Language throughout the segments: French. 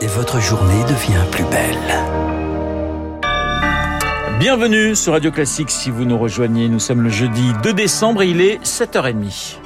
et votre journée devient plus belle. Bienvenue sur Radio Classique si vous nous rejoignez. Nous sommes le jeudi 2 décembre et il est 7h30.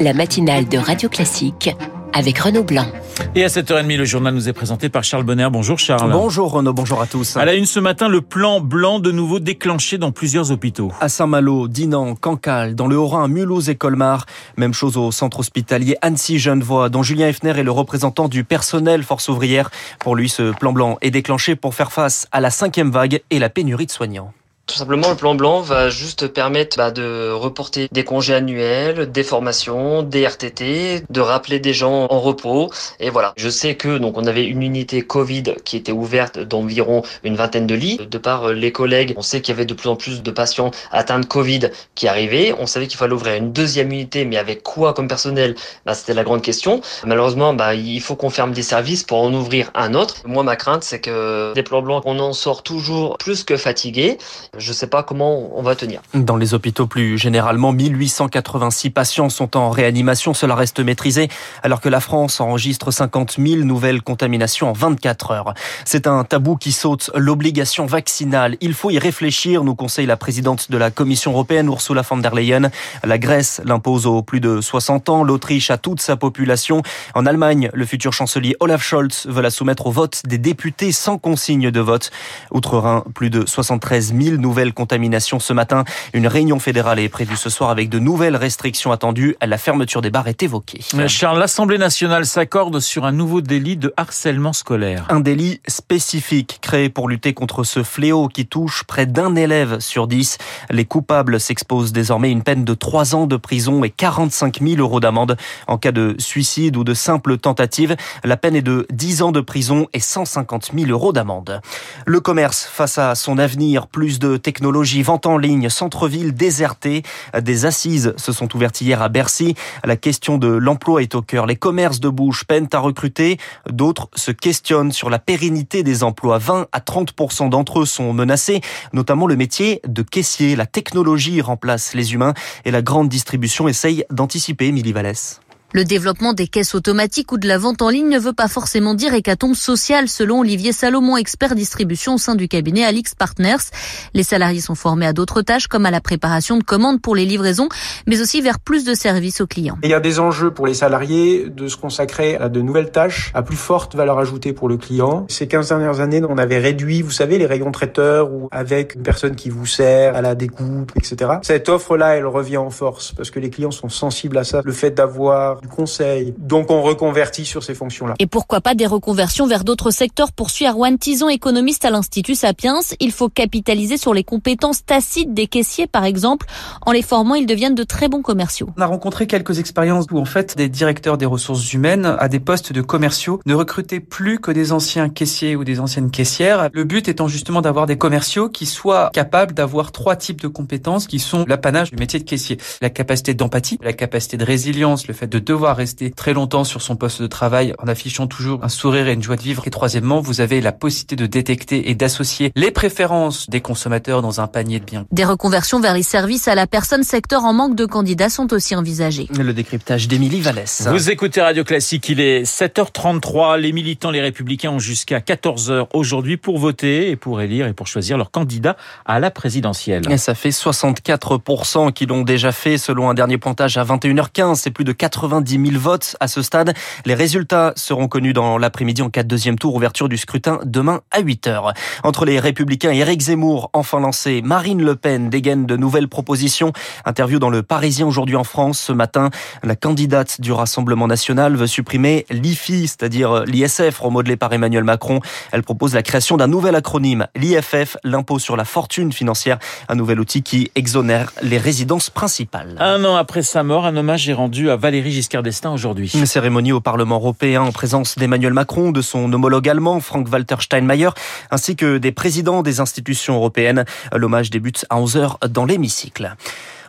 La matinale de Radio Classique avec Renaud Blanc. Et à 7h30, le journal nous est présenté par Charles Bonner. Bonjour Charles. Bonjour Renaud, bonjour à tous. À la une ce matin, le plan blanc de nouveau déclenché dans plusieurs hôpitaux. À Saint-Malo, Dinan, Cancale, dans le Haut-Rhin, Mulhouse et Colmar. Même chose au centre hospitalier Annecy-Genevois, dont Julien Effner est le représentant du personnel force ouvrière. Pour lui, ce plan blanc est déclenché pour faire face à la cinquième vague et la pénurie de soignants. Tout simplement, le plan blanc va juste permettre bah, de reporter des congés annuels, des formations, des RTT, de rappeler des gens en repos. Et voilà. Je sais que donc on avait une unité Covid qui était ouverte d'environ une vingtaine de lits. De par les collègues, on sait qu'il y avait de plus en plus de patients atteints de Covid qui arrivaient. On savait qu'il fallait ouvrir une deuxième unité, mais avec quoi comme personnel? Bah, C'était la grande question. Malheureusement, bah, il faut qu'on ferme des services pour en ouvrir un autre. Moi, ma crainte, c'est que des plans blancs, on en sort toujours plus que fatigué je ne sais pas comment on va tenir. Dans les hôpitaux plus généralement, 1886 patients sont en réanimation. Cela reste maîtrisé alors que la France enregistre 50 000 nouvelles contaminations en 24 heures. C'est un tabou qui saute l'obligation vaccinale. Il faut y réfléchir, nous conseille la présidente de la Commission européenne, Ursula von der Leyen. La Grèce l'impose aux plus de 60 ans, l'Autriche à toute sa population. En Allemagne, le futur chancelier Olaf Scholz veut la soumettre au vote des députés sans consigne de vote. Outre-Rhin, plus de 73 000 nouvelles nouvelles contaminations ce matin. Une réunion fédérale est prévue ce soir avec de nouvelles restrictions attendues. La fermeture des bars est évoquée. Charles, l'Assemblée nationale s'accorde sur un nouveau délit de harcèlement scolaire. Un délit spécifique créé pour lutter contre ce fléau qui touche près d'un élève sur dix. Les coupables s'exposent désormais une peine de trois ans de prison et 45 000 euros d'amende. En cas de suicide ou de simple tentative, la peine est de 10 ans de prison et 150 000 euros d'amende. Le commerce face à son avenir, plus de technologie, vente en ligne, centre-ville déserté. Des assises se sont ouvertes hier à Bercy. La question de l'emploi est au cœur. Les commerces de bouche peinent à recruter. D'autres se questionnent sur la pérennité des emplois. 20 à 30% d'entre eux sont menacés, notamment le métier de caissier. La technologie remplace les humains et la grande distribution essaye d'anticiper, Milly Vallès. Le développement des caisses automatiques ou de la vente en ligne ne veut pas forcément dire hécatombe sociale, selon Olivier Salomon, expert distribution au sein du cabinet Alix Partners. Les salariés sont formés à d'autres tâches comme à la préparation de commandes pour les livraisons, mais aussi vers plus de services aux clients. Il y a des enjeux pour les salariés de se consacrer à de nouvelles tâches à plus forte valeur ajoutée pour le client. Ces 15 dernières années, on avait réduit, vous savez, les rayons traiteurs ou avec une personne qui vous sert à la découpe, etc. Cette offre-là, elle revient en force parce que les clients sont sensibles à ça. Le fait d'avoir du conseil. Donc on reconvertit sur ces fonctions-là. Et pourquoi pas des reconversions vers d'autres secteurs poursuit Arwan Tison, économiste à l'Institut Sapiens. Il faut capitaliser sur les compétences tacites des caissiers, par exemple. En les formant, ils deviennent de très bons commerciaux. On a rencontré quelques expériences où en fait des directeurs des ressources humaines à des postes de commerciaux ne recrutaient plus que des anciens caissiers ou des anciennes caissières. Le but étant justement d'avoir des commerciaux qui soient capables d'avoir trois types de compétences qui sont l'apanage du métier de caissier. La capacité d'empathie, la capacité de résilience, le fait de devoir rester très longtemps sur son poste de travail en affichant toujours un sourire et une joie de vivre. Et troisièmement, vous avez la possibilité de détecter et d'associer les préférences des consommateurs dans un panier de biens. Des reconversions vers les services à la personne secteur en manque de candidats sont aussi envisagées. Le décryptage d'Émilie Vallès. Vous écoutez Radio Classique, il est 7h33. Les militants, les républicains ont jusqu'à 14h aujourd'hui pour voter et pour élire et pour choisir leur candidat à la présidentielle. Et ça fait 64% qui l'ont déjà fait selon un dernier pointage à 21h15. C'est plus de 90 10 000 votes à ce stade. Les résultats seront connus dans l'après-midi en cas de deuxième tour, ouverture du scrutin demain à 8 heures. Entre les Républicains et Éric Zemmour, enfin lancé, Marine Le Pen dégaine de nouvelles propositions. Interview dans le Parisien aujourd'hui en France ce matin. La candidate du Rassemblement national veut supprimer l'IFI, c'est-à-dire l'ISF remodelé par Emmanuel Macron. Elle propose la création d'un nouvel acronyme, l'IFF, l'impôt sur la fortune financière, un nouvel outil qui exonère les résidences principales. Un an après sa mort, un hommage est rendu à Valérie Giscard Une cérémonie au Parlement européen en présence d'Emmanuel Macron, de son homologue allemand Frank-Walter Steinmeier, ainsi que des présidents des institutions européennes. L'hommage débute à 11h dans l'hémicycle.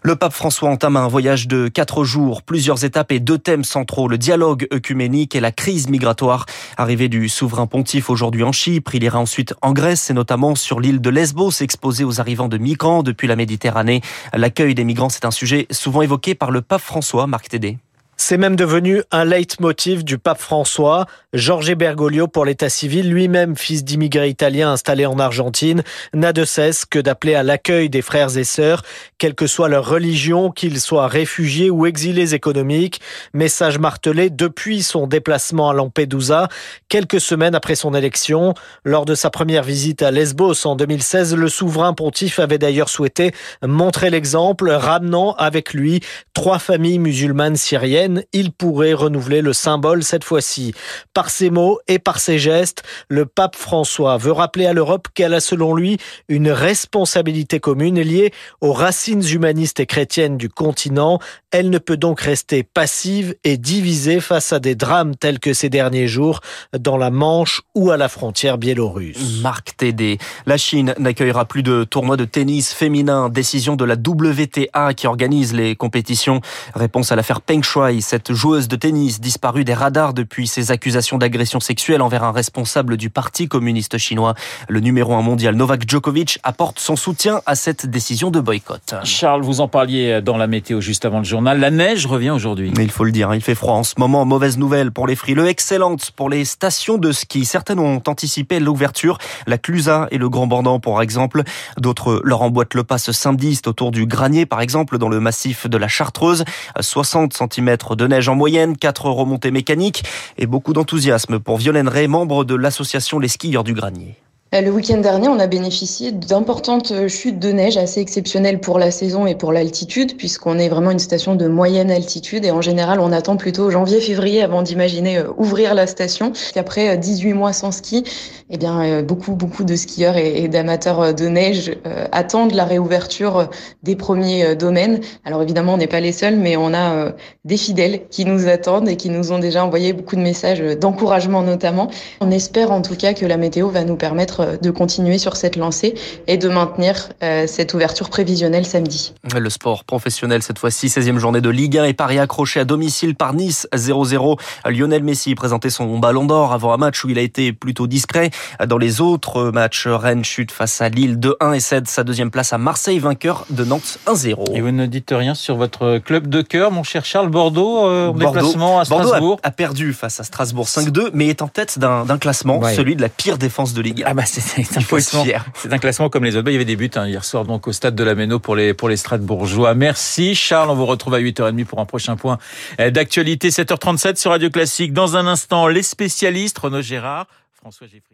Le pape François entame un voyage de quatre jours, plusieurs étapes et deux thèmes centraux, le dialogue œcuménique et la crise migratoire. Arrivé du souverain pontife aujourd'hui en Chypre, il ira ensuite en Grèce et notamment sur l'île de Lesbos, exposée aux arrivants de migrants depuis la Méditerranée. L'accueil des migrants, c'est un sujet souvent évoqué par le pape François, Marc Tédé. C'est même devenu un leitmotiv du pape François. Jorge Bergoglio, pour l'état civil, lui-même fils d'immigrés italiens installés en Argentine, n'a de cesse que d'appeler à l'accueil des frères et sœurs, quelle que soit leur religion, qu'ils soient réfugiés ou exilés économiques. Message martelé depuis son déplacement à Lampedusa, quelques semaines après son élection. Lors de sa première visite à Lesbos en 2016, le souverain pontife avait d'ailleurs souhaité montrer l'exemple, ramenant avec lui trois familles musulmanes syriennes. Il pourrait renouveler le symbole cette fois-ci. Par ses mots et par ses gestes, le pape François veut rappeler à l'Europe qu'elle a selon lui une responsabilité commune liée aux racines humanistes et chrétiennes du continent. Elle ne peut donc rester passive et divisée face à des drames tels que ces derniers jours dans la Manche ou à la frontière biélorusse. Marc Tédé. La Chine n'accueillera plus de tournois de tennis féminin. Décision de la WTA qui organise les compétitions. Réponse à l'affaire Peng Shuai, cette joueuse de tennis disparue des radars depuis ses accusations d'agression sexuelle envers un responsable du Parti communiste chinois. Le numéro un mondial Novak Djokovic apporte son soutien à cette décision de boycott. Charles, vous en parliez dans la météo juste avant le journal. La neige revient aujourd'hui. Mais il faut le dire, il fait froid en ce moment. Mauvaise nouvelle pour les frileux, excellente pour les stations de ski. Certaines ont anticipé l'ouverture. La Clusa et le Grand Bornand, par exemple. D'autres leur emboîtent le pas ce samedi. Autour du Granier, par exemple, dans le massif de la Chartreuse. 60 cm de neige en moyenne, 4 remontées mécaniques et beaucoup d'enthousiasme pour Violaine Ray, membre de l'association Les Skieurs du Granier. Euh, le week-end dernier, on a bénéficié d'importantes chutes de neige assez exceptionnelles pour la saison et pour l'altitude, puisqu'on est vraiment une station de moyenne altitude et en général, on attend plutôt janvier-février avant d'imaginer euh, ouvrir la station. Après 18 mois sans ski, eh bien, euh, beaucoup, beaucoup de skieurs et, d'amateurs de neige attendent la réouverture des premiers domaines. Alors évidemment, on n'est pas les seuls, mais on a des fidèles qui nous attendent et qui nous ont déjà envoyé beaucoup de messages d'encouragement notamment. On espère en tout cas que la météo va nous permettre de continuer sur cette lancée et de maintenir euh, cette ouverture prévisionnelle samedi. Le sport professionnel cette fois-ci, 16e journée de Ligue 1 et Paris accroché à domicile par Nice 0-0. Lionel Messi présentait son ballon d'or avant un match où il a été plutôt discret. Dans les autres matchs, Rennes chute face à Lille 2-1 et cède sa deuxième place à Marseille, vainqueur de Nantes 1-0. Et vous ne dites rien sur votre club de cœur, mon cher Charles Bordeaux, euh, en déplacement à Strasbourg. Bordeaux a, perdu face à Strasbourg 5-2, mais est en tête d'un classement, celui de la pire défense de Ligue 1. Ah bah c'est un, classement, c'est un classement comme les autres. Bah, il y avait des buts hein, hier soir donc au stade de la Méno pour les, pour les Strasbourgeois. Merci Charles, on vous retrouve à 8h30 pour un prochain point d'actualité. 7h37 sur Radio Classique. Dans un instant, les spécialistes, Renaud Gérard, François Geffrier.